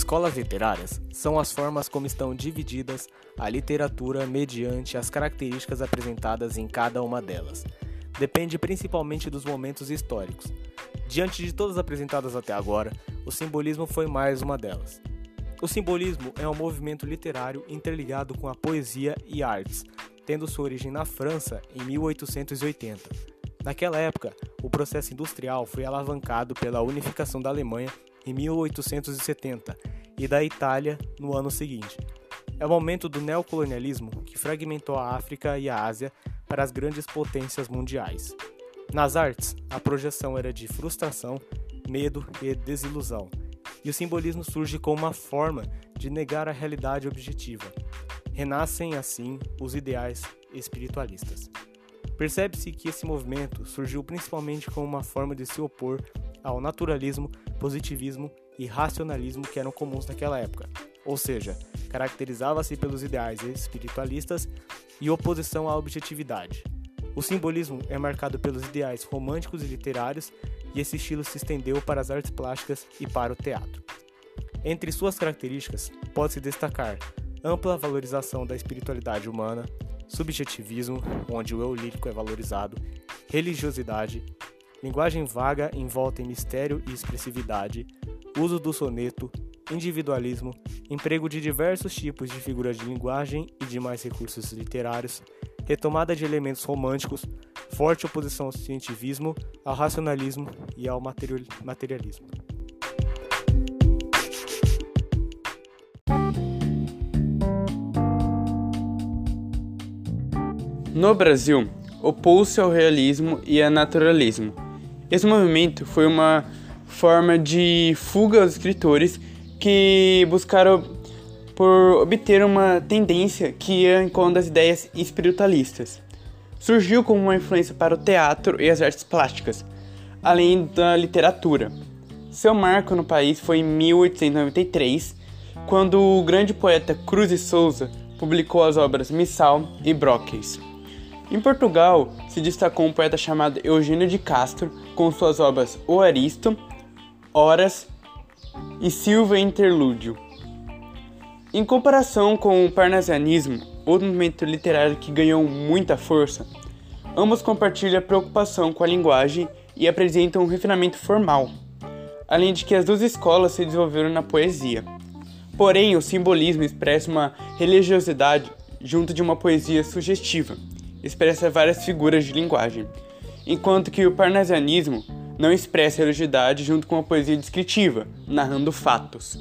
Escolas literárias são as formas como estão divididas a literatura mediante as características apresentadas em cada uma delas. Depende principalmente dos momentos históricos. Diante de todas apresentadas até agora, o simbolismo foi mais uma delas. O simbolismo é um movimento literário interligado com a poesia e artes, tendo sua origem na França em 1880. Naquela época, o processo industrial foi alavancado pela unificação da Alemanha em 1870 e da Itália no ano seguinte. É o momento do neocolonialismo que fragmentou a África e a Ásia para as grandes potências mundiais. Nas artes, a projeção era de frustração, medo e desilusão, e o simbolismo surge como uma forma de negar a realidade objetiva. Renascem assim os ideais espiritualistas. Percebe-se que esse movimento surgiu principalmente como uma forma de se opor ao naturalismo, positivismo e racionalismo que eram comuns naquela época, ou seja, caracterizava-se pelos ideais espiritualistas e oposição à objetividade. O simbolismo é marcado pelos ideais românticos e literários, e esse estilo se estendeu para as artes plásticas e para o teatro. Entre suas características, pode-se destacar ampla valorização da espiritualidade humana, subjetivismo, onde o eu lírico é valorizado, religiosidade, linguagem vaga envolta em mistério e expressividade, uso do soneto, individualismo, emprego de diversos tipos de figuras de linguagem e demais recursos literários, retomada de elementos românticos, forte oposição ao cientivismo, ao racionalismo e ao materialismo. No Brasil, opôs-se ao realismo e ao naturalismo. Esse movimento foi uma forma de fuga aos escritores que buscaram por obter uma tendência que ia em contra das ideias espiritualistas. Surgiu como uma influência para o teatro e as artes plásticas, além da literatura. Seu marco no país foi em 1893, quando o grande poeta Cruz de Souza publicou as obras Missal e Broques. Em Portugal, se destacou um poeta chamado Eugênio de Castro, com suas obras O Aristo, Horas e Silva Interlúdio. Em comparação com o parnasianismo, outro movimento literário que ganhou muita força, ambos compartilham preocupação com a linguagem e apresentam um refinamento formal, além de que as duas escolas se desenvolveram na poesia. Porém, o simbolismo expressa uma religiosidade junto de uma poesia sugestiva, expressa várias figuras de linguagem, enquanto que o parnasianismo não expressa a religiosidade junto com a poesia descritiva, narrando fatos.